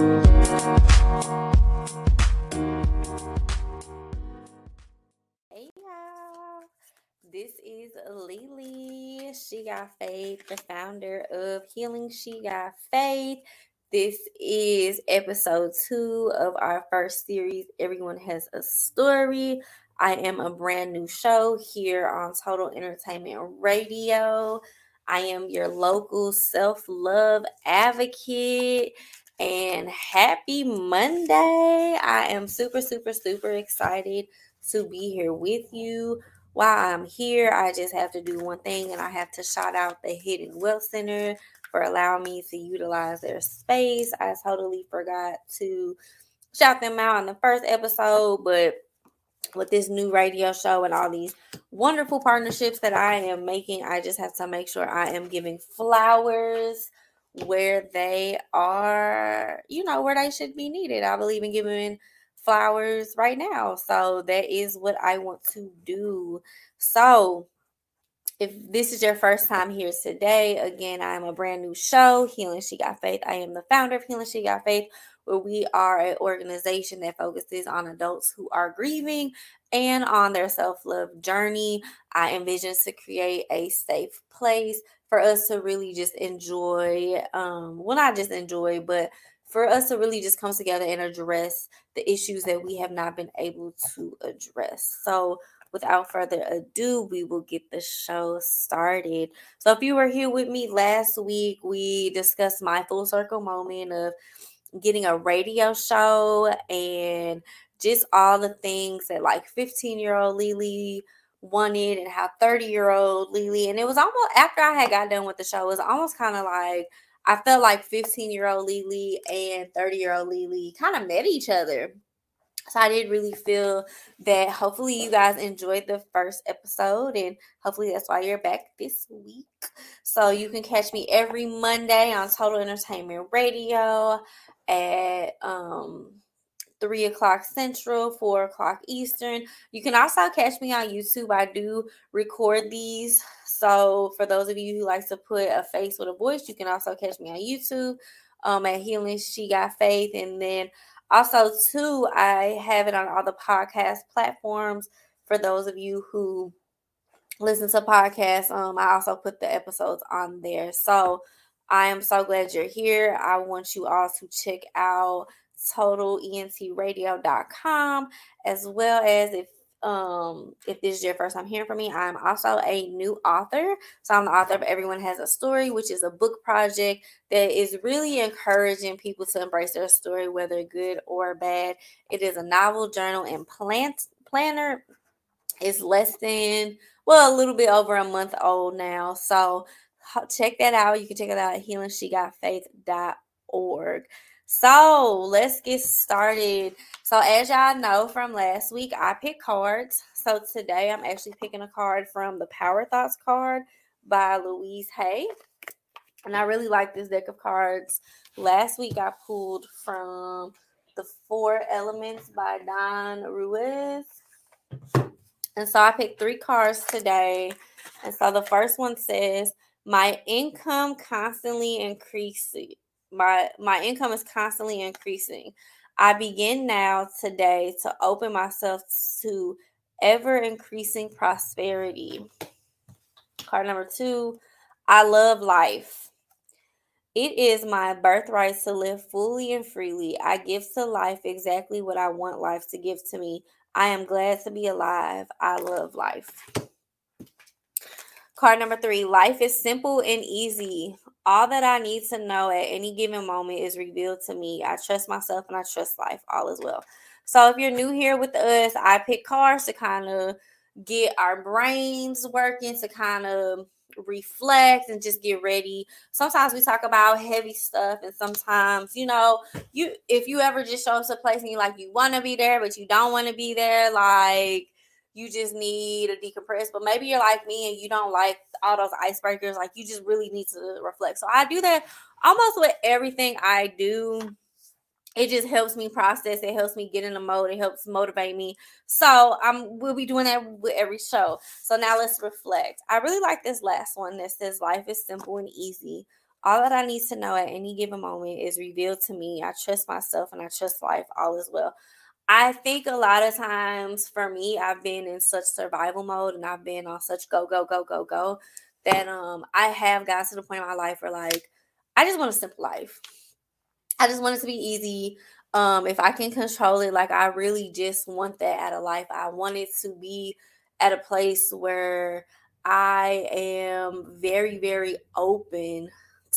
y'all. This is LeLe. She Got Faith, the founder of Healing She Got Faith. This is episode two of our first series. Everyone has a story. I am a brand new show here on Total Entertainment Radio. I am your local self love advocate. And happy Monday! I am super, super, super excited to be here with you. While I'm here, I just have to do one thing, and I have to shout out the Hidden Wealth Center for allowing me to utilize their space. I totally forgot to shout them out in the first episode, but with this new radio show and all these wonderful partnerships that I am making, I just have to make sure I am giving flowers where they are, you know, where they should be needed. I believe in giving flowers right now. So that is what I want to do. So if this is your first time here today, again, I'm a brand new show, Healing She Got Faith. I am the founder of Healing She Got Faith, we are an organization that focuses on adults who are grieving and on their self love journey. I envision to create a safe place for us to really just enjoy, um, well, not just enjoy, but for us to really just come together and address the issues that we have not been able to address. So, without further ado, we will get the show started. So, if you were here with me last week, we discussed my full circle moment of getting a radio show and just all the things that like 15 year old LeLe wanted and how 30 year old LeLe, and it was almost after I had got done with the show, it was almost kind of like I felt like 15 year old LeLe and 30 year old Lily kind of met each other. So I did really feel that hopefully you guys enjoyed the first episode and hopefully that's why you're back this week. So you can catch me every Monday on Total Entertainment Radio at um three o'clock central, four o'clock eastern. You can also catch me on YouTube. I do record these. So for those of you who like to put a face with a voice, you can also catch me on YouTube um, at Healing She Got Faith. And then also too, I have it on all the podcast platforms for those of you who listen to podcasts. Um, I also put the episodes on there. So I am so glad you're here. I want you all to check out totalentradio.com as well as if um if this is your first time hearing from me i'm also a new author. So i'm the author of everyone has a story which is a book project that is really encouraging people to embrace their story whether good or bad. It is a novel journal and plant planner. It's less than well a little bit over a month old now. So check that out. You can check it out at healingshegotfaith.org so let's get started. So, as y'all know from last week, I picked cards. So, today I'm actually picking a card from the Power Thoughts card by Louise Hay. And I really like this deck of cards. Last week I pulled from The Four Elements by Don Ruiz. And so I picked three cards today. And so the first one says, My income constantly increases my my income is constantly increasing. I begin now today to open myself to ever increasing prosperity. Card number 2, I love life. It is my birthright to live fully and freely. I give to life exactly what I want life to give to me. I am glad to be alive. I love life. Card number three life is simple and easy. All that I need to know at any given moment is revealed to me. I trust myself and I trust life. All is well. So if you're new here with us, I pick cards to kind of get our brains working, to kind of reflect and just get ready. Sometimes we talk about heavy stuff and sometimes, you know, you if you ever just show up to a place and you like you want to be there but you don't want to be there, like you just need a decompress. But maybe you're like me and you don't like all those icebreakers. Like you just really need to reflect. So I do that almost with everything I do. It just helps me process. It helps me get in the mode. It helps motivate me. So I'm we'll be doing that with every show. So now let's reflect. I really like this last one that says life is simple and easy. All that I need to know at any given moment is revealed to me. I trust myself and I trust life. All is well. I think a lot of times for me, I've been in such survival mode and I've been on such go, go, go, go, go that um I have got to the point in my life where like I just want a simple life. I just want it to be easy. Um, if I can control it, like I really just want that out of life. I want it to be at a place where I am very, very open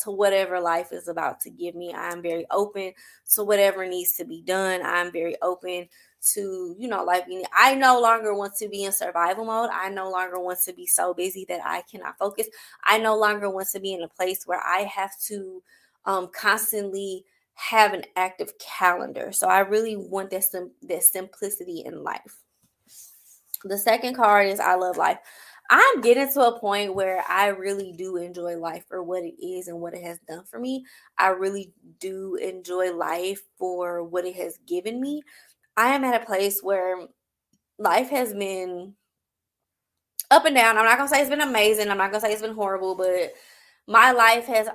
to whatever life is about to give me. I'm very open to whatever needs to be done. I'm very open to, you know, life. I no longer want to be in survival mode. I no longer want to be so busy that I cannot focus. I no longer want to be in a place where I have to um, constantly have an active calendar. So I really want that, sim- that simplicity in life. The second card is I love life. I'm getting to a point where I really do enjoy life for what it is and what it has done for me. I really do enjoy life for what it has given me. I am at a place where life has been up and down. I'm not gonna say it's been amazing. I'm not gonna say it's been horrible, but my life has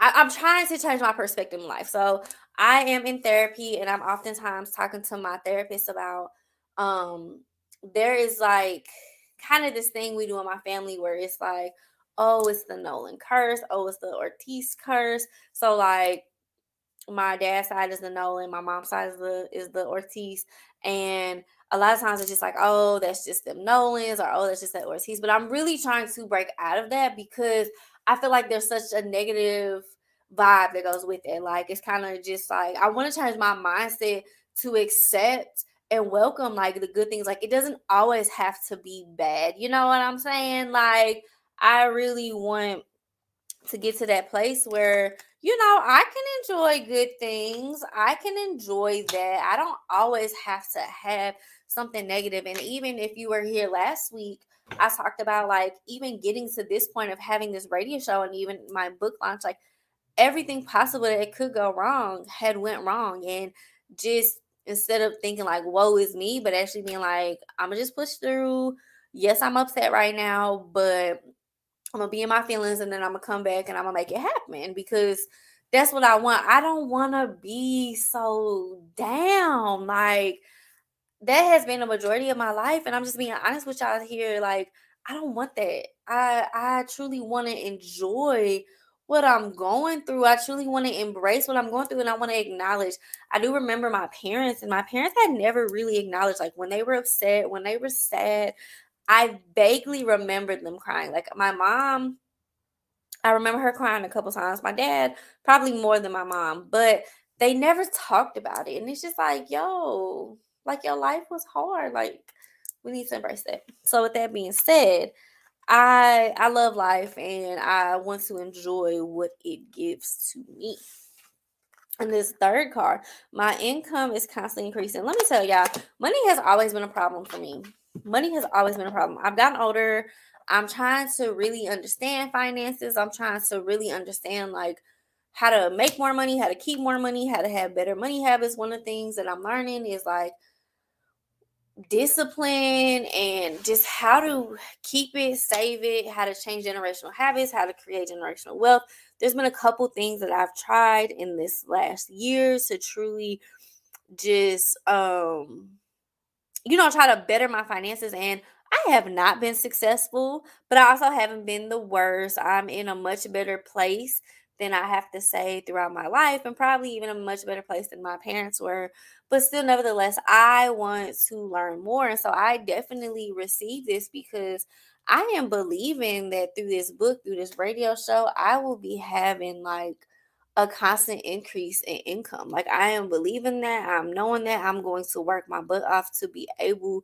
I, am trying to change my perspective in life. So I am in therapy and I'm oftentimes talking to my therapist about um there is like kind of this thing we do in my family where it's like, oh, it's the Nolan curse, oh, it's the Ortiz curse. So like my dad's side is the Nolan, my mom's side is the is the Ortiz, and a lot of times it's just like, oh, that's just them Nolans, or oh, that's just that Ortiz. But I'm really trying to break out of that because I feel like there's such a negative vibe that goes with it. Like it's kind of just like I want to change my mindset to accept and welcome like the good things. Like it doesn't always have to be bad. You know what I'm saying? Like I really want to get to that place where you know I can enjoy good things. I can enjoy that. I don't always have to have something negative. And even if you were here last week, I talked about like even getting to this point of having this radio show and even my book launch, like everything possible that could go wrong had went wrong. And just instead of thinking like woe is me but actually being like i'm gonna just push through. Yes i'm upset right now but i'm gonna be in my feelings and then i'm gonna come back and i'm gonna make it happen because that's what i want. I don't want to be so down like that has been a majority of my life and i'm just being honest with y'all here like i don't want that. I i truly want to enjoy what I'm going through. I truly want to embrace what I'm going through and I want to acknowledge. I do remember my parents, and my parents had never really acknowledged, like when they were upset, when they were sad. I vaguely remembered them crying. Like my mom, I remember her crying a couple times. My dad, probably more than my mom, but they never talked about it. And it's just like, yo, like your life was hard. Like we need to embrace that. So, with that being said, I I love life and I want to enjoy what it gives to me. And this third card, my income is constantly increasing. Let me tell y'all, money has always been a problem for me. Money has always been a problem. I've gotten older. I'm trying to really understand finances. I'm trying to really understand like how to make more money, how to keep more money, how to have better money habits. One of the things that I'm learning is like discipline and just how to keep it, save it, how to change generational habits, how to create generational wealth. There's been a couple things that I've tried in this last year to truly just um you know try to better my finances and I have not been successful, but I also haven't been the worst. I'm in a much better place than I have to say throughout my life, and probably even a much better place than my parents were. But still, nevertheless, I want to learn more. And so I definitely receive this because I am believing that through this book, through this radio show, I will be having like a constant increase in income. Like I am believing that, I'm knowing that I'm going to work my butt off to be able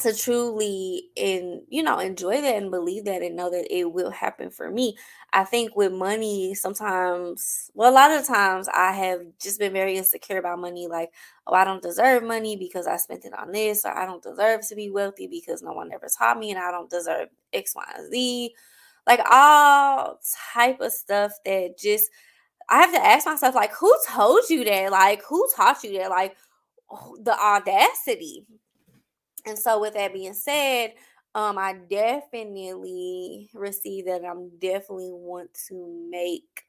to truly and you know enjoy that and believe that and know that it will happen for me. I think with money sometimes well a lot of times i have just been very insecure about money like oh i don't deserve money because i spent it on this or i don't deserve to be wealthy because no one ever taught me and i don't deserve x y and z. Like all type of stuff that just i have to ask myself like who told you that? Like who taught you that? Like the audacity and so, with that being said, um, I definitely receive that I'm definitely want to make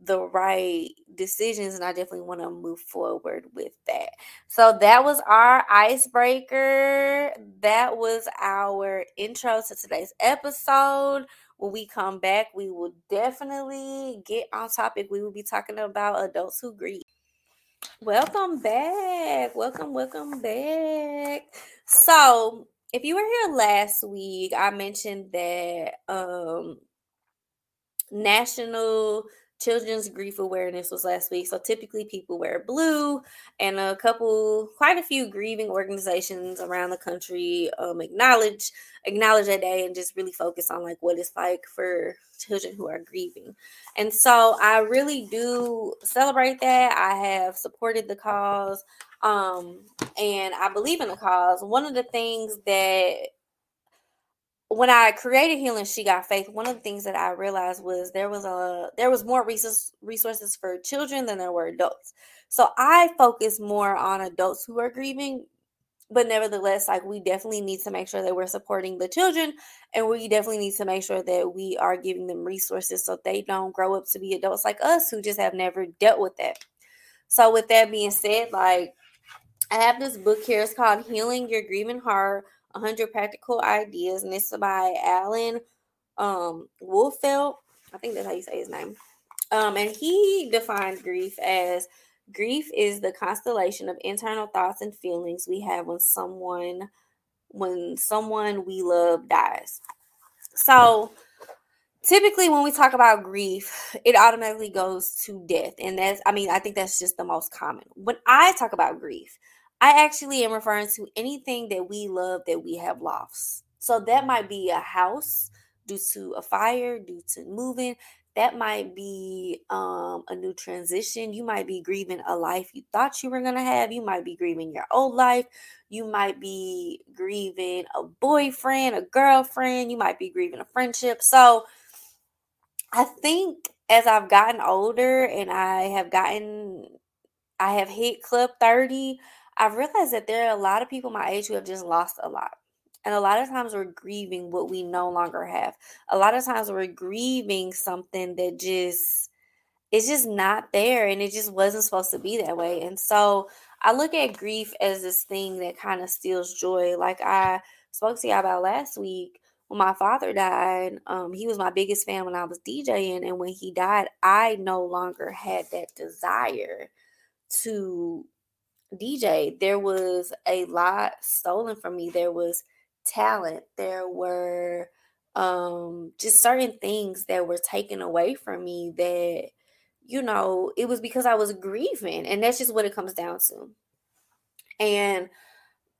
the right decisions and I definitely want to move forward with that. So that was our icebreaker. That was our intro to today's episode. When we come back, we will definitely get on topic. We will be talking about adults who grieve. Welcome back. Welcome, welcome back. So, if you were here last week, I mentioned that um National Children's Grief Awareness was last week. So typically people wear blue, and a couple, quite a few grieving organizations around the country um, acknowledge acknowledge that day and just really focus on like what it's like for children who are grieving. And so I really do celebrate that. I have supported the cause, um, and I believe in the cause. One of the things that when I created Healing She Got Faith, one of the things that I realized was there was a there was more resources for children than there were adults. So I focus more on adults who are grieving, but nevertheless, like we definitely need to make sure that we're supporting the children and we definitely need to make sure that we are giving them resources so they don't grow up to be adults like us who just have never dealt with that. So with that being said, like I have this book here. It's called Healing Your Grieving Heart 100 Practical Ideas, and it's by Alan um, Wolfelt. I think that's how you say his name. Um, and he defined grief as grief is the constellation of internal thoughts and feelings we have when someone when someone we love dies. So typically when we talk about grief, it automatically goes to death. And that's I mean, I think that's just the most common. When I talk about grief, I actually am referring to anything that we love that we have lost. So that might be a house due to a fire, due to moving. That might be um, a new transition. You might be grieving a life you thought you were going to have. You might be grieving your old life. You might be grieving a boyfriend, a girlfriend. You might be grieving a friendship. So I think as I've gotten older and I have gotten, I have hit Club 30, I've realized that there are a lot of people my age who have just lost a lot. And a lot of times we're grieving what we no longer have. A lot of times we're grieving something that just it's just not there and it just wasn't supposed to be that way. And so I look at grief as this thing that kind of steals joy. Like I spoke to you about last week when my father died, um, he was my biggest fan when I was DJing. And when he died, I no longer had that desire to DJ, there was a lot stolen from me. There was talent. There were um just certain things that were taken away from me that you know, it was because I was grieving and that's just what it comes down to. And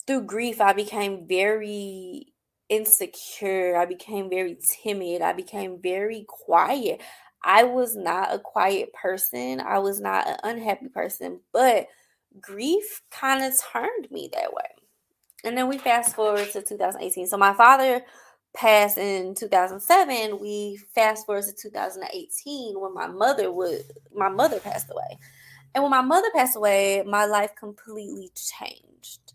through grief I became very insecure. I became very timid. I became very quiet. I was not a quiet person. I was not an unhappy person, but grief kind of turned me that way. And then we fast forward to 2018. So my father passed in 2007. We fast forward to 2018 when my mother would my mother passed away. And when my mother passed away, my life completely changed.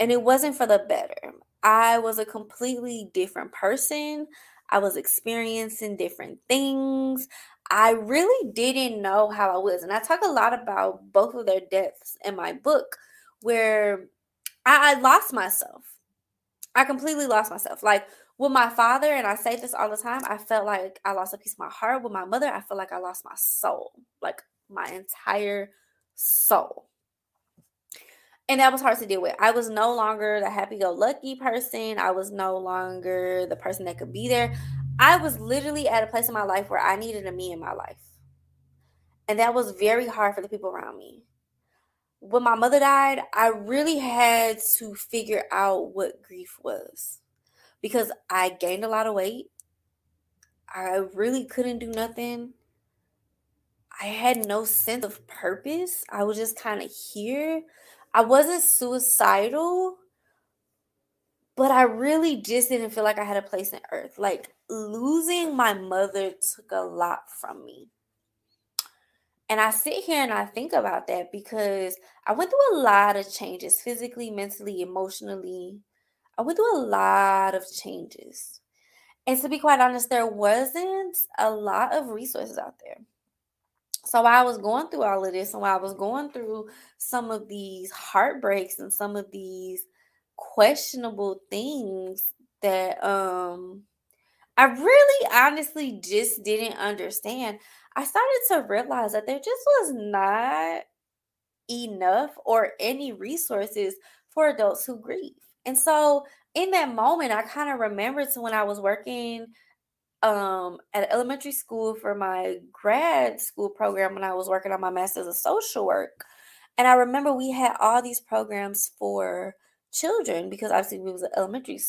And it wasn't for the better. I was a completely different person. I was experiencing different things. I really didn't know how I was. And I talk a lot about both of their deaths in my book, where I, I lost myself. I completely lost myself. Like with my father, and I say this all the time, I felt like I lost a piece of my heart. With my mother, I felt like I lost my soul, like my entire soul. And that was hard to deal with. I was no longer the happy go lucky person. I was no longer the person that could be there. I was literally at a place in my life where I needed a me in my life. And that was very hard for the people around me. When my mother died, I really had to figure out what grief was because I gained a lot of weight. I really couldn't do nothing. I had no sense of purpose. I was just kind of here. I wasn't suicidal, but I really just didn't feel like I had a place in earth. Like losing my mother took a lot from me. And I sit here and I think about that because I went through a lot of changes physically, mentally, emotionally. I went through a lot of changes. And to be quite honest, there wasn't a lot of resources out there. So while I was going through all of this and while I was going through some of these heartbreaks and some of these questionable things that um I really honestly just didn't understand. I started to realize that there just was not enough or any resources for adults who grieve. And so in that moment, I kind of remembered to when I was working um at elementary school for my grad school program when I was working on my master's of social work. And I remember we had all these programs for children because obviously we was an elementary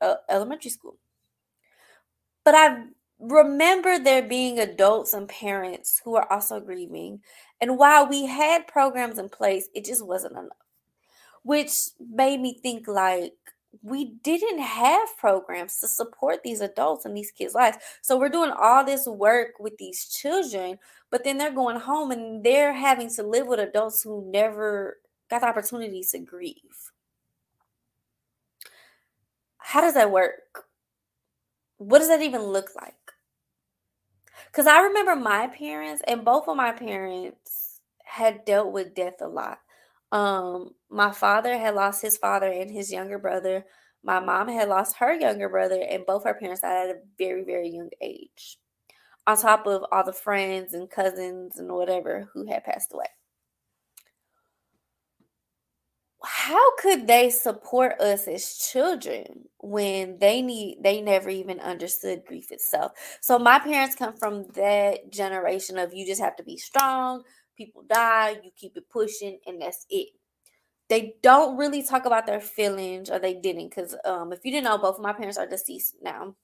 uh, elementary school. But I remember there being adults and parents who are also grieving. And while we had programs in place, it just wasn't enough. Which made me think like we didn't have programs to support these adults and these kids' lives. So we're doing all this work with these children, but then they're going home and they're having to live with adults who never got the opportunity to grieve. How does that work? What does that even look like? Because I remember my parents, and both of my parents had dealt with death a lot. Um, my father had lost his father and his younger brother. My mom had lost her younger brother, and both her parents died at a very, very young age. On top of all the friends and cousins and whatever who had passed away. How could they support us as children when they need they never even understood grief itself? So my parents come from that generation of you just have to be strong, people die, you keep it pushing, and that's it. They don't really talk about their feelings, or they didn't, because um, if you didn't know, both of my parents are deceased now.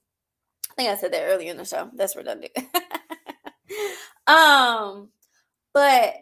I think I said that earlier in the show. That's redundant. um, but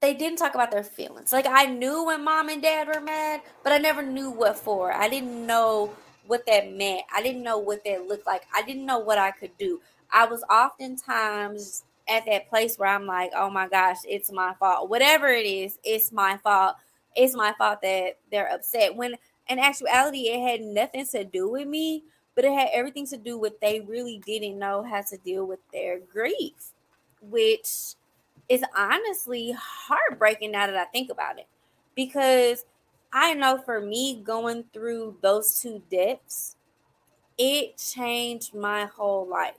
they didn't talk about their feelings. Like I knew when mom and dad were mad, but I never knew what for. I didn't know what that meant. I didn't know what that looked like. I didn't know what I could do. I was oftentimes at that place where I'm like, oh my gosh, it's my fault. Whatever it is, it's my fault. It's my fault that they're upset. When in actuality, it had nothing to do with me, but it had everything to do with they really didn't know how to deal with their grief, which is honestly heartbreaking now that I think about it. Because I know for me, going through those two deaths, it changed my whole life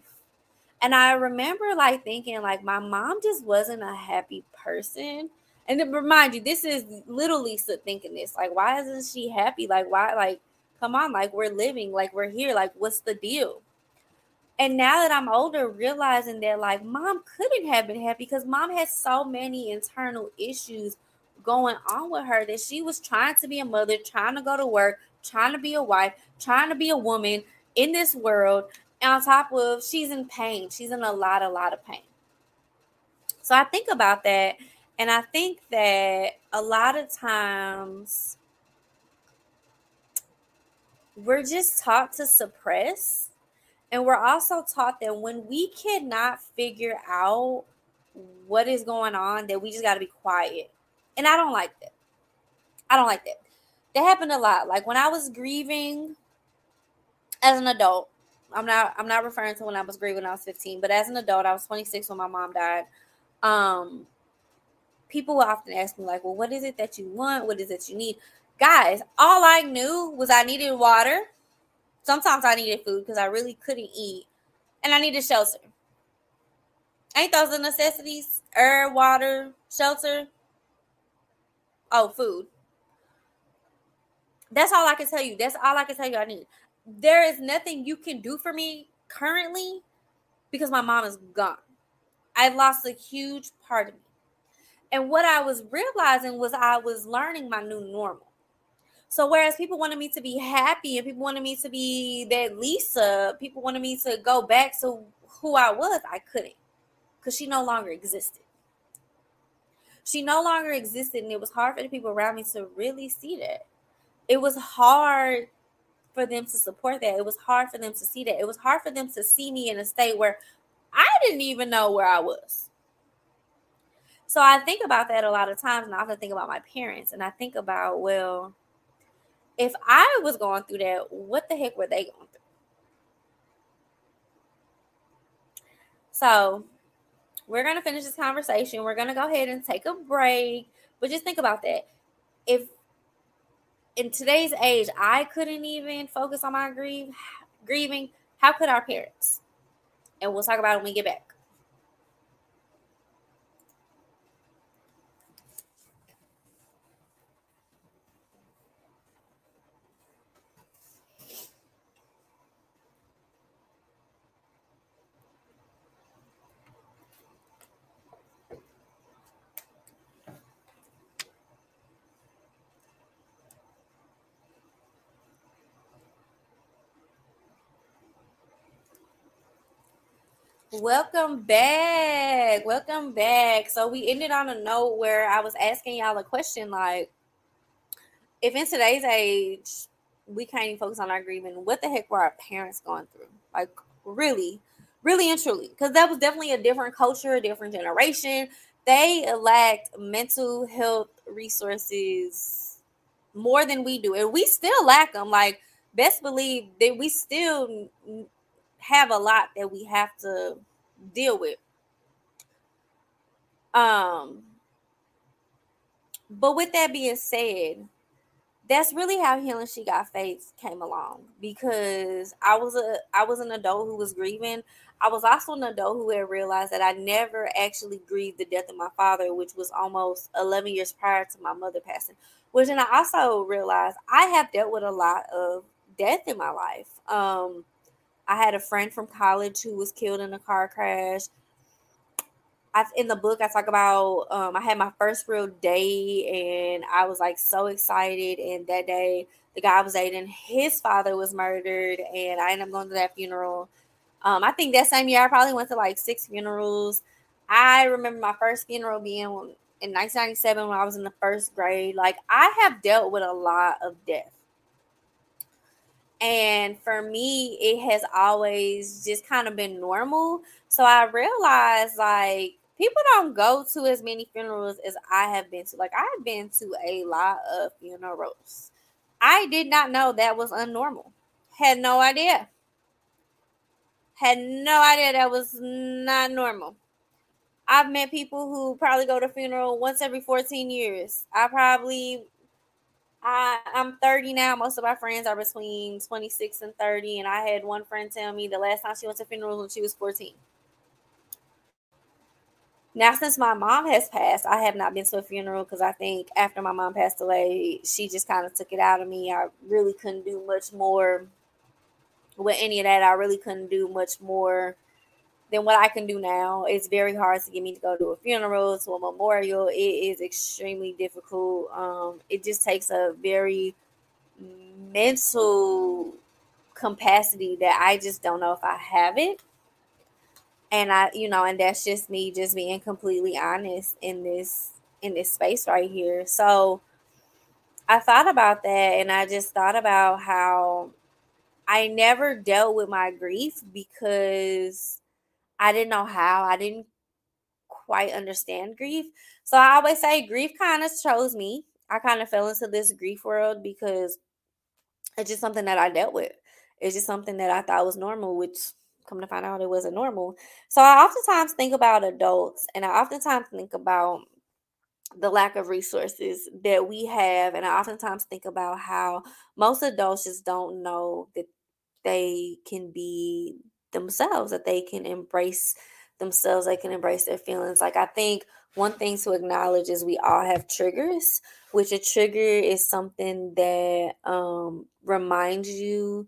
and I remember like thinking like my mom just wasn't a happy person. And to remind you, this is little Lisa thinking this. Like, why isn't she happy? Like, why like come on, like we're living, like we're here, like what's the deal? And now that I'm older, realizing that like mom couldn't have been happy because mom had so many internal issues going on with her that she was trying to be a mother, trying to go to work, trying to be a wife, trying to be a woman in this world And on top of she's in pain. She's in a lot, a lot of pain. So I think about that. And I think that a lot of times we're just taught to suppress. And we're also taught that when we cannot figure out what is going on, that we just got to be quiet. And I don't like that. I don't like that. That happened a lot. Like when I was grieving as an adult, I'm not I'm not referring to when I was grieving when I was 15, but as an adult, I was 26 when my mom died. Um, people will often ask me like, "Well, what is it that you want? What is it you need?" Guys, all I knew was I needed water. Sometimes I needed food because I really couldn't eat, and I needed shelter. Ain't those the necessities? Air, water, shelter. Oh, food. That's all I can tell you. That's all I can tell you I need there is nothing you can do for me currently because my mom is gone. I lost a huge part of me. And what I was realizing was I was learning my new normal. So whereas people wanted me to be happy and people wanted me to be that Lisa, people wanted me to go back to who I was, I couldn't because she no longer existed. She no longer existed, and it was hard for the people around me to really see that. It was hard for them to support that. It was hard for them to see that. It was hard for them to see me in a state where I didn't even know where I was. So I think about that a lot of times, and I often think about my parents, and I think about, well, if I was going through that, what the heck were they going through? So we're going to finish this conversation. We're going to go ahead and take a break. But just think about that. If in today's age, I couldn't even focus on my grief, grieving, how could our parents? And we'll talk about it when we get back. Welcome back. Welcome back. So we ended on a note where I was asking y'all a question like if in today's age we can't even focus on our grieving, what the heck were our parents going through? Like really, really and truly. Because that was definitely a different culture, a different generation. They lacked mental health resources more than we do. And we still lack them. Like best believe that we still have a lot that we have to deal with. Um, but with that being said, that's really how healing she got faith came along because I was a I was an adult who was grieving. I was also an adult who had realized that I never actually grieved the death of my father, which was almost 11 years prior to my mother passing. Which then I also realized I have dealt with a lot of death in my life. Um, I had a friend from college who was killed in a car crash. I, in the book, I talk about um, I had my first real day, and I was like so excited. And that day, the guy I was dating, his father was murdered, and I ended up going to that funeral. Um, I think that same year, I probably went to like six funerals. I remember my first funeral being in 1997 when I was in the first grade. Like I have dealt with a lot of death. And for me, it has always just kind of been normal. So I realized like people don't go to as many funerals as I have been to. Like I've been to a lot of funerals. I did not know that was unnormal. Had no idea. Had no idea that was not normal. I've met people who probably go to funeral once every 14 years. I probably I, I'm 30 now. Most of my friends are between 26 and 30. And I had one friend tell me the last time she went to funeral when she was 14. Now, since my mom has passed, I have not been to a funeral because I think after my mom passed away, she just kind of took it out of me. I really couldn't do much more with any of that. I really couldn't do much more than what I can do now. It's very hard to get me to go to a funeral, to a memorial. It is extremely difficult. Um, it just takes a very mental capacity that I just don't know if I have it. And I, you know, and that's just me just being completely honest in this in this space right here. So I thought about that and I just thought about how I never dealt with my grief because I didn't know how. I didn't quite understand grief. So I always say grief kind of chose me. I kind of fell into this grief world because it's just something that I dealt with. It's just something that I thought was normal, which come to find out it wasn't normal. So I oftentimes think about adults and I oftentimes think about the lack of resources that we have. And I oftentimes think about how most adults just don't know that they can be themselves, that they can embrace themselves, they can embrace their feelings. Like I think one thing to acknowledge is we all have triggers, which a trigger is something that um, reminds you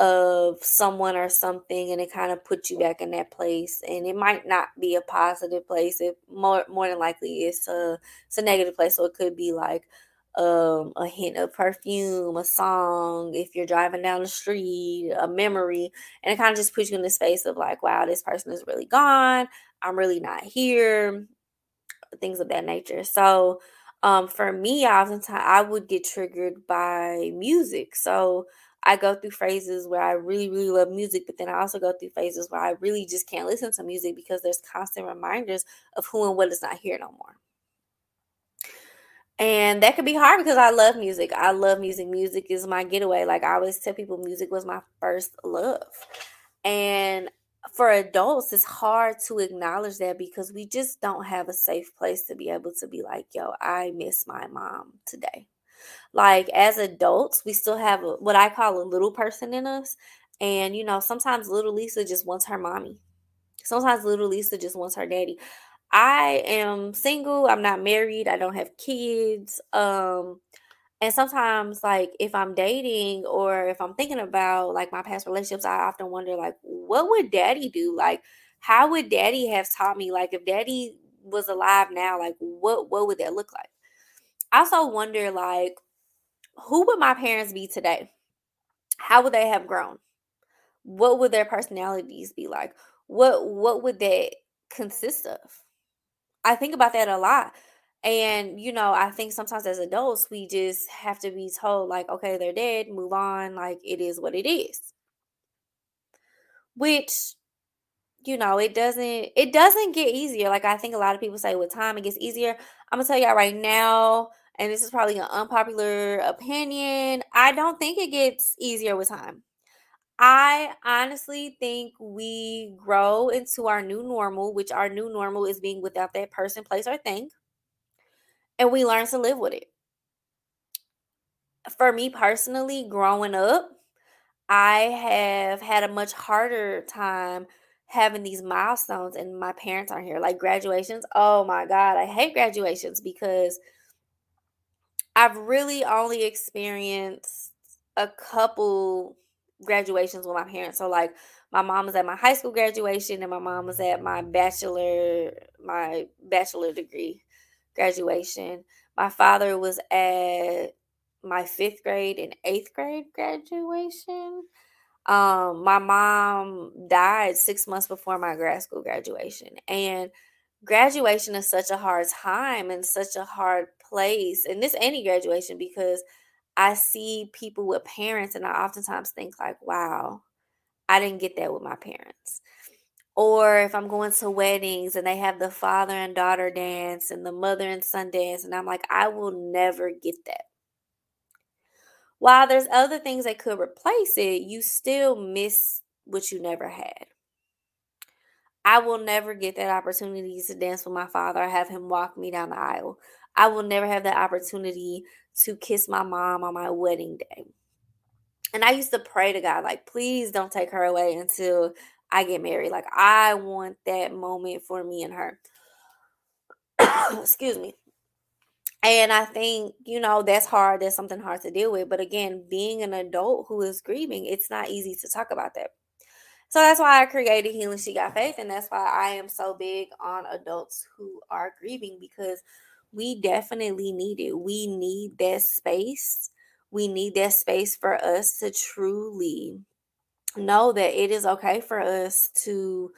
of someone or something and it kind of puts you back in that place and it might not be a positive place it more more than likely it's a it's a negative place so it could be like um, a hint of perfume, a song, if you're driving down the street, a memory, and it kind of just puts you in the space of like, wow, this person is really gone. I'm really not here, things of that nature. So, um, for me, oftentimes I would get triggered by music. So I go through phases where I really, really love music, but then I also go through phases where I really just can't listen to music because there's constant reminders of who and what is not here no more. And that could be hard because I love music. I love music. Music is my getaway. Like I always tell people, music was my first love. And for adults, it's hard to acknowledge that because we just don't have a safe place to be able to be like, yo, I miss my mom today. Like as adults, we still have a, what I call a little person in us. And, you know, sometimes little Lisa just wants her mommy. Sometimes little Lisa just wants her daddy. I am single. I'm not married. I don't have kids. Um, and sometimes, like, if I'm dating or if I'm thinking about like my past relationships, I often wonder, like, what would daddy do? Like, how would daddy have taught me? Like, if daddy was alive now, like, what what would that look like? I also wonder, like, who would my parents be today? How would they have grown? What would their personalities be like? What what would that consist of? I think about that a lot. And, you know, I think sometimes as adults, we just have to be told, like, okay, they're dead, move on, like, it is what it is. Which, you know, it doesn't it doesn't get easier. Like I think a lot of people say with time it gets easier. I'm gonna tell y'all right now, and this is probably an unpopular opinion. I don't think it gets easier with time. I honestly think we grow into our new normal, which our new normal is being without that person, place, or thing. And we learn to live with it. For me personally, growing up, I have had a much harder time having these milestones, and my parents aren't here. Like graduations. Oh my God, I hate graduations because I've really only experienced a couple graduations with my parents. So like my mom was at my high school graduation and my mom was at my bachelor my bachelor degree graduation. My father was at my 5th grade and 8th grade graduation. Um my mom died 6 months before my grad school graduation and graduation is such a hard time and such a hard place and this any graduation because I see people with parents and I oftentimes think like, wow, I didn't get that with my parents. Or if I'm going to weddings and they have the father and daughter dance and the mother and son dance, and I'm like, I will never get that. While there's other things that could replace it, you still miss what you never had. I will never get that opportunity to dance with my father or have him walk me down the aisle. I will never have that opportunity to kiss my mom on my wedding day. And I used to pray to God, like, please don't take her away until I get married. Like, I want that moment for me and her. Excuse me. And I think, you know, that's hard. That's something hard to deal with. But again, being an adult who is grieving, it's not easy to talk about that. So that's why I created Healing She Got Faith. And that's why I am so big on adults who are grieving because we definitely need it. We need that space. We need that space for us to truly know that it is okay for us to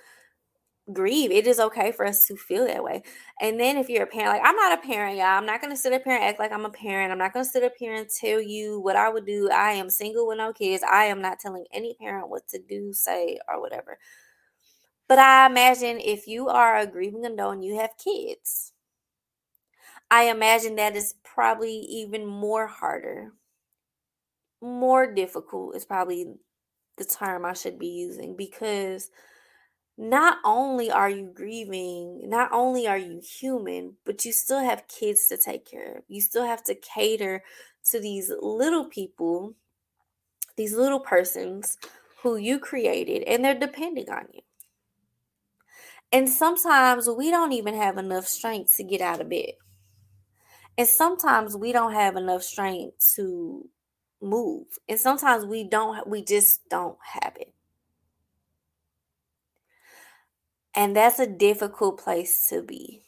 grieve. It is okay for us to feel that way. And then if you're a parent, like I'm not a parent, y'all. I'm not gonna sit up here and act like I'm a parent. I'm not gonna sit up here and tell you what I would do. I am single with no kids. I am not telling any parent what to do, say, or whatever. But I imagine if you are a grieving adult and you have kids, I imagine that is probably even more harder. More difficult is probably the term I should be using because not only are you grieving, not only are you human, but you still have kids to take care of. You still have to cater to these little people, these little persons who you created, and they're depending on you. And sometimes we don't even have enough strength to get out of bed. And sometimes we don't have enough strength to move. And sometimes we don't we just don't have it. And that's a difficult place to be.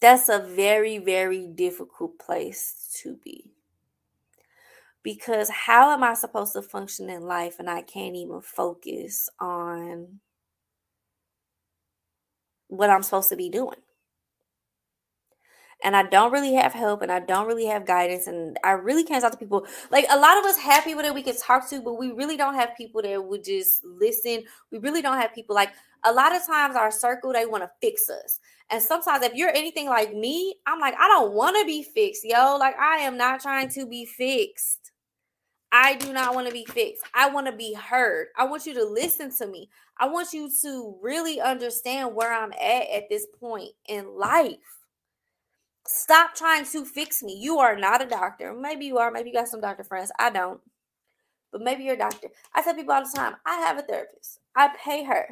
That's a very very difficult place to be. Because how am I supposed to function in life and I can't even focus on what I'm supposed to be doing? And I don't really have help and I don't really have guidance and I really can't talk to people. Like a lot of us have people that we can talk to, but we really don't have people that would just listen. We really don't have people like a lot of times our circle they want to fix us. And sometimes if you're anything like me, I'm like, I don't want to be fixed, yo. Like I am not trying to be fixed. I do not want to be fixed. I want to be heard. I want you to listen to me. I want you to really understand where I'm at at this point in life. Stop trying to fix me. You are not a doctor. Maybe you are. Maybe you got some doctor friends. I don't. But maybe you're a doctor. I tell people all the time I have a therapist, I pay her.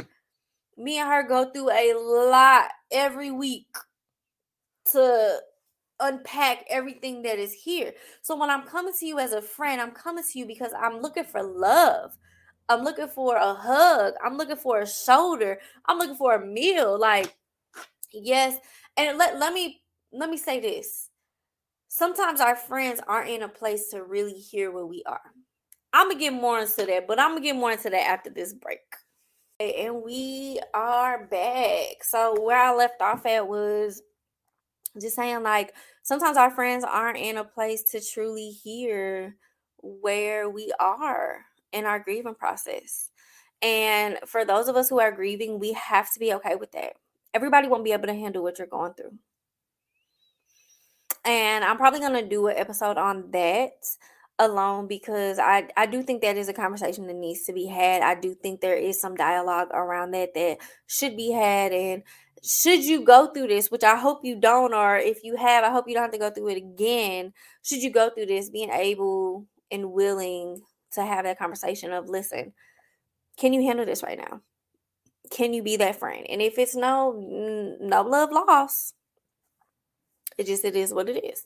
Me and her go through a lot every week to unpack everything that is here. So when I'm coming to you as a friend, I'm coming to you because I'm looking for love. I'm looking for a hug. I'm looking for a shoulder. I'm looking for a meal. Like, yes. And let, let me let me say this. Sometimes our friends aren't in a place to really hear where we are. I'm gonna get more into that, but I'm gonna get more into that after this break. And we are back. So where I left off at was just saying like sometimes our friends aren't in a place to truly hear where we are in our grieving process. And for those of us who are grieving, we have to be okay with that. Everybody won't be able to handle what you're going through. And I'm probably to do an episode on that alone because I, I do think that is a conversation that needs to be had. I do think there is some dialogue around that that should be had. And should you go through this, which I hope you don't, or if you have, I hope you don't have to go through it again. Should you go through this, being able and willing to have that conversation of, listen, can you handle this right now? Can you be that friend? And if it's no, no love lost, it just it is what it is.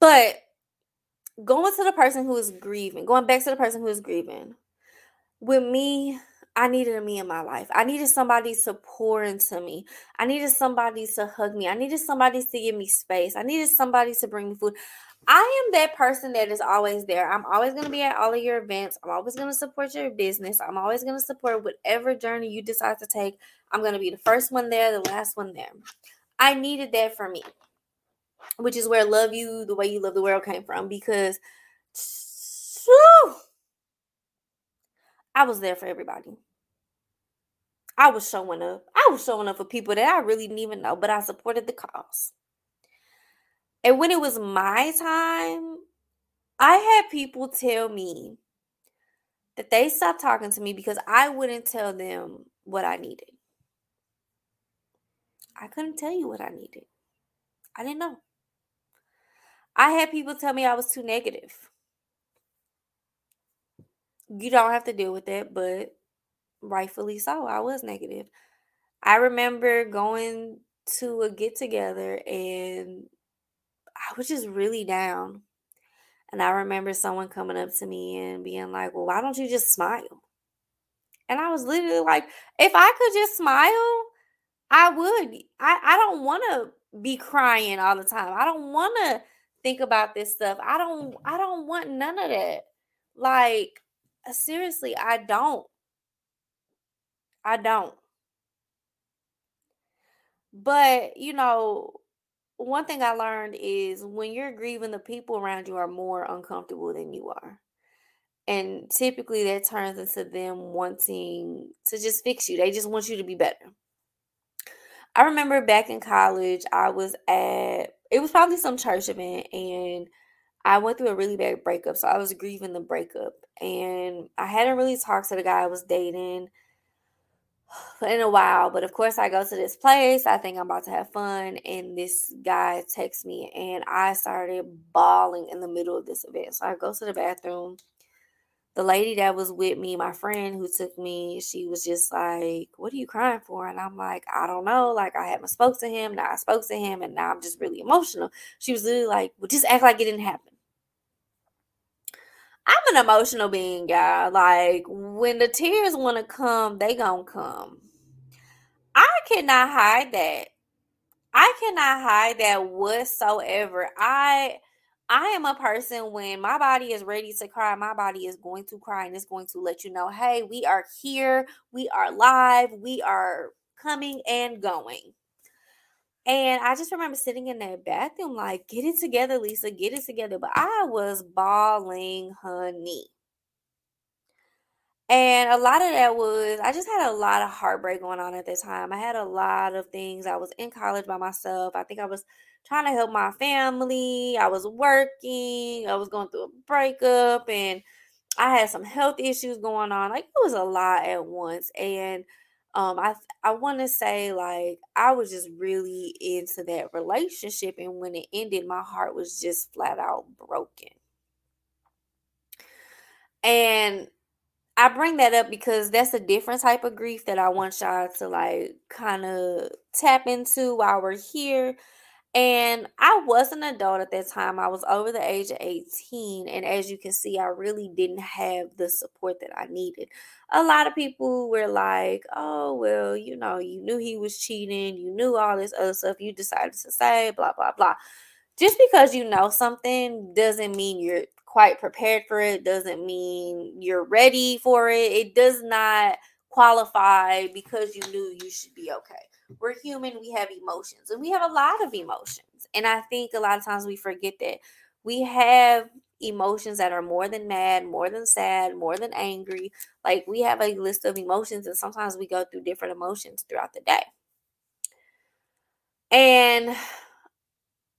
But going to the person who is grieving, going back to the person who is grieving, with me, I needed a me in my life. I needed somebody to pour into me. I needed somebody to hug me. I needed somebody to give me space. I needed somebody to bring me food. I am that person that is always there. I'm always going to be at all of your events. I'm always going to support your business. I'm always going to support whatever journey you decide to take. I'm going to be the first one there, the last one there. I needed that for me, which is where love you the way you love the world came from because whew, I was there for everybody. I was showing up. I was showing up for people that I really didn't even know, but I supported the cause. And when it was my time, I had people tell me that they stopped talking to me because I wouldn't tell them what I needed. I couldn't tell you what I needed. I didn't know. I had people tell me I was too negative. You don't have to deal with that, but rightfully so. I was negative. I remember going to a get together and I was just really down. And I remember someone coming up to me and being like, Well, why don't you just smile? And I was literally like, If I could just smile, I would. I, I don't want to be crying all the time. I don't want to think about this stuff. I don't mm-hmm. I don't want none of that. Like uh, seriously, I don't. I don't. But, you know, one thing I learned is when you're grieving, the people around you are more uncomfortable than you are. And typically that turns into them wanting to just fix you. They just want you to be better. I remember back in college, I was at, it was probably some church event, and I went through a really bad breakup. So I was grieving the breakup. And I hadn't really talked to the guy I was dating in a while. But of course, I go to this place. I think I'm about to have fun. And this guy texts me, and I started bawling in the middle of this event. So I go to the bathroom. The lady that was with me, my friend who took me, she was just like, What are you crying for? And I'm like, I don't know. Like, I haven't spoke to him. Now I spoke to him, and now I'm just really emotional. She was literally like, Well, just act like it didn't happen. I'm an emotional being, y'all. Like when the tears want to come, they gonna come. I cannot hide that. I cannot hide that whatsoever. I I am a person when my body is ready to cry, my body is going to cry and it's going to let you know, hey, we are here, we are live, we are coming and going. And I just remember sitting in that bathroom, like, get it together, Lisa, get it together. But I was bawling, honey. And a lot of that was, I just had a lot of heartbreak going on at the time. I had a lot of things. I was in college by myself. I think I was trying to help my family. I was working. I was going through a breakup and I had some health issues going on. Like it was a lot at once. And um I I want to say like I was just really into that relationship and when it ended my heart was just flat out broken. And I bring that up because that's a different type of grief that I want y'all to like kind of tap into while we're here. And I was an adult at that time. I was over the age of 18. And as you can see, I really didn't have the support that I needed. A lot of people were like, oh, well, you know, you knew he was cheating. You knew all this other stuff. You decided to say, blah, blah, blah. Just because you know something doesn't mean you're quite prepared for it, doesn't mean you're ready for it. It does not qualify because you knew you should be okay we're human, we have emotions, and we have a lot of emotions. And I think a lot of times we forget that we have emotions that are more than mad, more than sad, more than angry. Like we have a list of emotions, and sometimes we go through different emotions throughout the day. And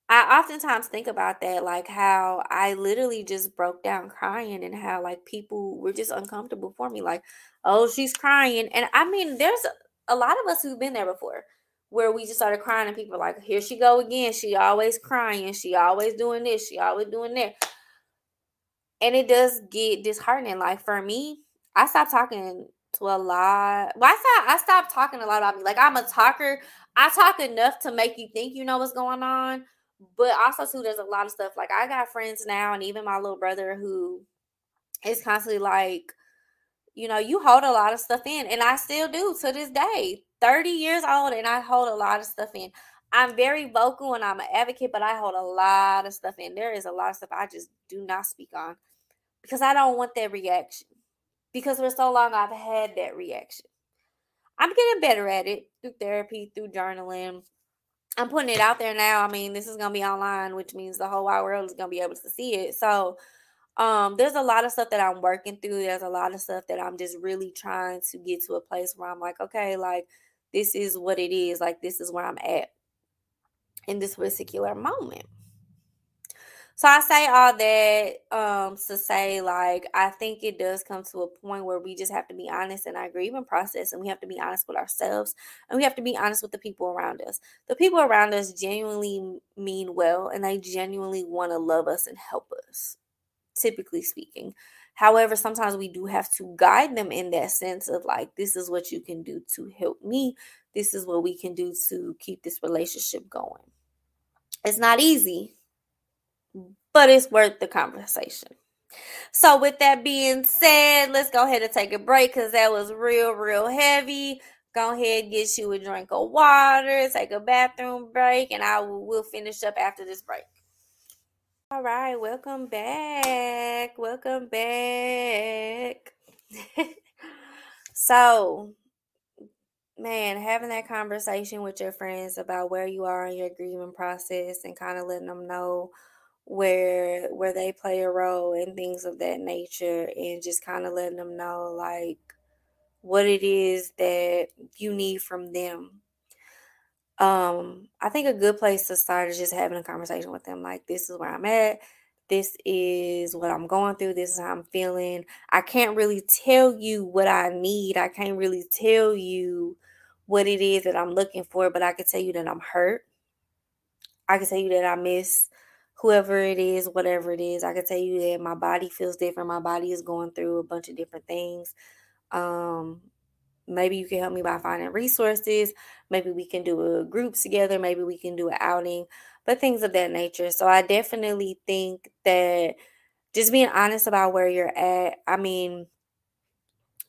I oftentimes think about that, like how I literally just broke down crying and how like people were just uncomfortable for me. Like, oh, she's crying. And I mean, there's a lot of us who've been there before where we just started crying and people are like, here she go again. She always crying. She always doing this. She always doing that. And it does get disheartening. Like for me, I stopped talking to a lot. Well, I I stopped talking a lot about me. Like I'm a talker. I talk enough to make you think you know what's going on. But also too, there's a lot of stuff. Like I got friends now, and even my little brother who is constantly like, you know, you hold a lot of stuff in, and I still do to this day. 30 years old, and I hold a lot of stuff in. I'm very vocal and I'm an advocate, but I hold a lot of stuff in. There is a lot of stuff I just do not speak on because I don't want that reaction. Because for so long, I've had that reaction. I'm getting better at it through therapy, through journaling. I'm putting it out there now. I mean, this is going to be online, which means the whole wide world is going to be able to see it. So, um there's a lot of stuff that i'm working through there's a lot of stuff that i'm just really trying to get to a place where i'm like okay like this is what it is like this is where i'm at in this particular moment. So i say all that um to say like i think it does come to a point where we just have to be honest in our grieving process and we have to be honest with ourselves and we have to be honest with the people around us. The people around us genuinely mean well and they genuinely want to love us and help us typically speaking. However, sometimes we do have to guide them in that sense of like, this is what you can do to help me. This is what we can do to keep this relationship going. It's not easy, but it's worth the conversation. So, with that being said, let's go ahead and take a break because that was real, real heavy. Go ahead, get you a drink of water, take a bathroom break, and I will finish up after this break. All right, welcome back. Welcome back. so, man, having that conversation with your friends about where you are in your grieving process and kind of letting them know where where they play a role and things of that nature and just kind of letting them know like what it is that you need from them um i think a good place to start is just having a conversation with them like this is where i'm at. This is what i'm going through. This is how i'm feeling. I can't really tell you what i need. I can't really tell you what it is that i'm looking for but i can tell you that i'm hurt. I can tell you that i miss whoever it is whatever it is. I can tell you that my body feels different. My body is going through a bunch of different things. Um maybe you can help me by finding resources. Maybe we can do a group together. Maybe we can do an outing but things of that nature. So i definitely think that just being honest about where you're at i mean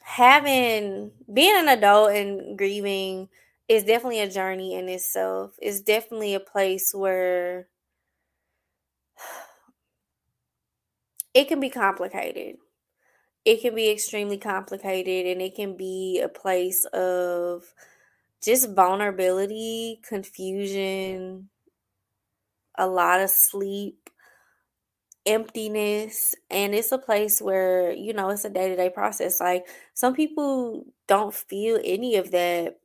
having being an adult and grieving is definitely a journey in itself. It's definitely a place where it can be complicated it can be extremely complicated and it can be a place of just vulnerability, confusion, a lot of sleep, emptiness. And it's a place where, you know, it's a day to day process. Like some people don't feel any of that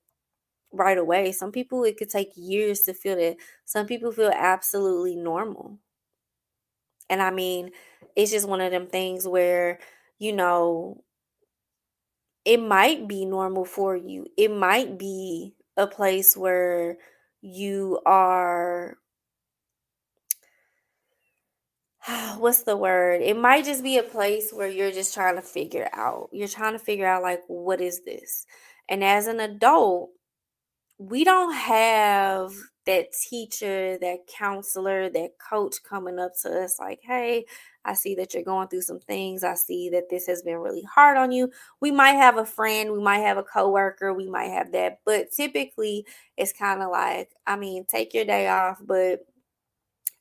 right away. Some people, it could take years to feel that. Some people feel absolutely normal. And I mean, it's just one of them things where, you know, it might be normal for you. It might be a place where you are what's the word? It might just be a place where you're just trying to figure out. You're trying to figure out like what is this? And as an adult, we don't have that teacher, that counselor, that coach coming up to us like, hey, I see that you're going through some things. I see that this has been really hard on you. We might have a friend, we might have a coworker, we might have that, but typically it's kind of like, I mean, take your day off, but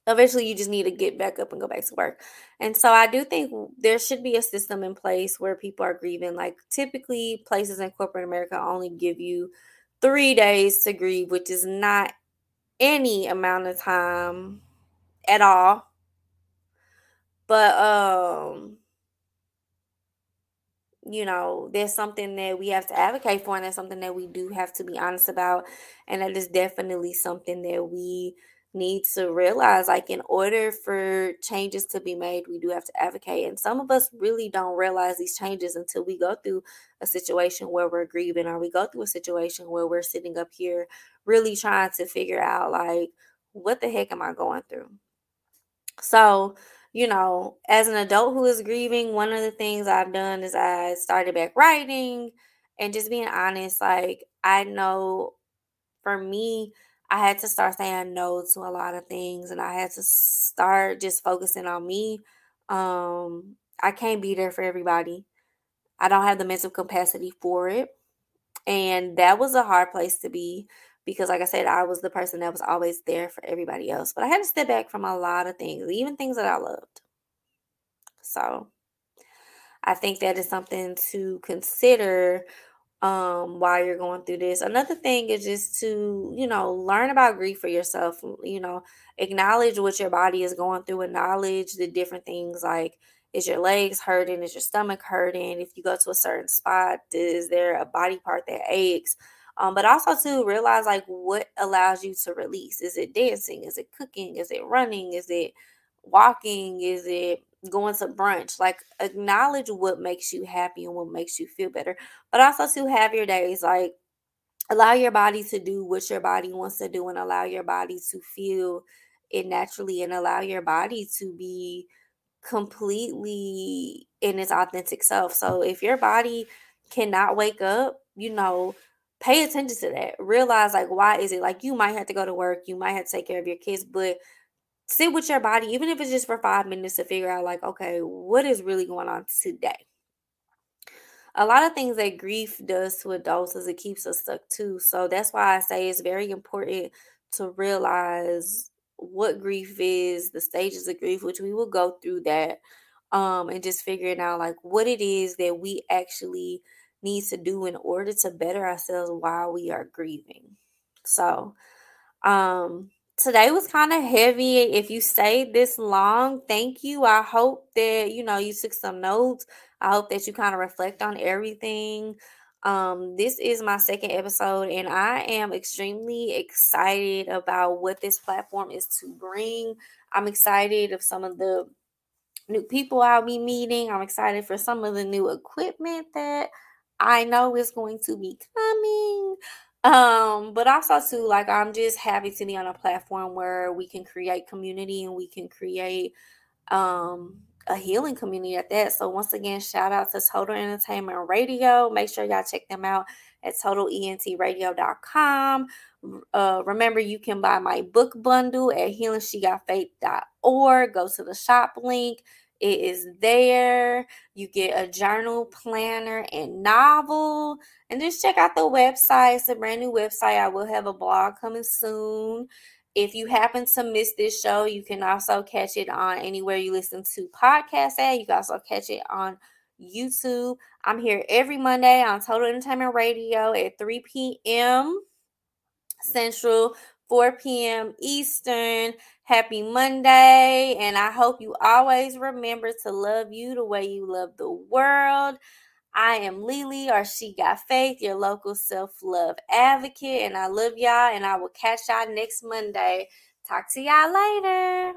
eventually you just need to get back up and go back to work. And so I do think there should be a system in place where people are grieving. Like typically places in corporate America only give you 3 days to grieve, which is not any amount of time at all but um you know, there's something that we have to advocate for, and that's something that we do have to be honest about. And that is definitely something that we need to realize like, in order for changes to be made, we do have to advocate. And some of us really don't realize these changes until we go through a situation where we're grieving, or we go through a situation where we're sitting up here really trying to figure out, like, what the heck am I going through? So, you know, as an adult who is grieving, one of the things I've done is I started back writing and just being honest. Like, I know for me, I had to start saying no to a lot of things and I had to start just focusing on me. Um, I can't be there for everybody. I don't have the mental capacity for it. And that was a hard place to be because like I said, I was the person that was always there for everybody else. But I had to step back from a lot of things, even things that I loved. So I think that is something to consider um while you're going through this. Another thing is just to, you know, learn about grief for yourself, you know, acknowledge what your body is going through, acknowledge the different things like is your legs hurting? Is your stomach hurting? If you go to a certain spot, is there a body part that aches? Um, but also to realize like what allows you to release. Is it dancing? Is it cooking? Is it running? Is it walking? Is it going to brunch? Like acknowledge what makes you happy and what makes you feel better. But also to have your days like allow your body to do what your body wants to do and allow your body to feel it naturally and allow your body to be completely in its authentic self. So if your body cannot wake up, you know, pay attention to that. Realize like why is it like you might have to go to work, you might have to take care of your kids, but sit with your body, even if it's just for five minutes to figure out like, okay, what is really going on today? A lot of things that grief does to adults is it keeps us stuck too. So that's why I say it's very important to realize what grief is, the stages of grief, which we will go through that, um, and just figuring out like what it is that we actually needs to do in order to better ourselves while we are grieving. So, um, today was kind of heavy. If you stayed this long, thank you. I hope that you know you took some notes. I hope that you kind of reflect on everything. Um, this is my second episode, and I am extremely excited about what this platform is to bring. I'm excited of some of the new people I'll be meeting. I'm excited for some of the new equipment that I know is going to be coming. Um, but also too, like I'm just happy to be on a platform where we can create community and we can create um a healing community at that. So once again, shout out to Total Entertainment Radio. Make sure y'all check them out at totalentradio.com. Uh, remember, you can buy my book bundle at healingsheGotFaith.org. Go to the shop link. It is there. You get a journal, planner, and novel. And just check out the website. It's a brand new website. I will have a blog coming soon. If you happen to miss this show, you can also catch it on anywhere you listen to podcasts at. You can also catch it on YouTube. I'm here every Monday on Total Entertainment Radio at 3 p.m. Central, 4 p.m. Eastern. Happy Monday. And I hope you always remember to love you the way you love the world. I am LeLe, or She Got Faith, your local self love advocate. And I love y'all, and I will catch y'all next Monday. Talk to y'all later.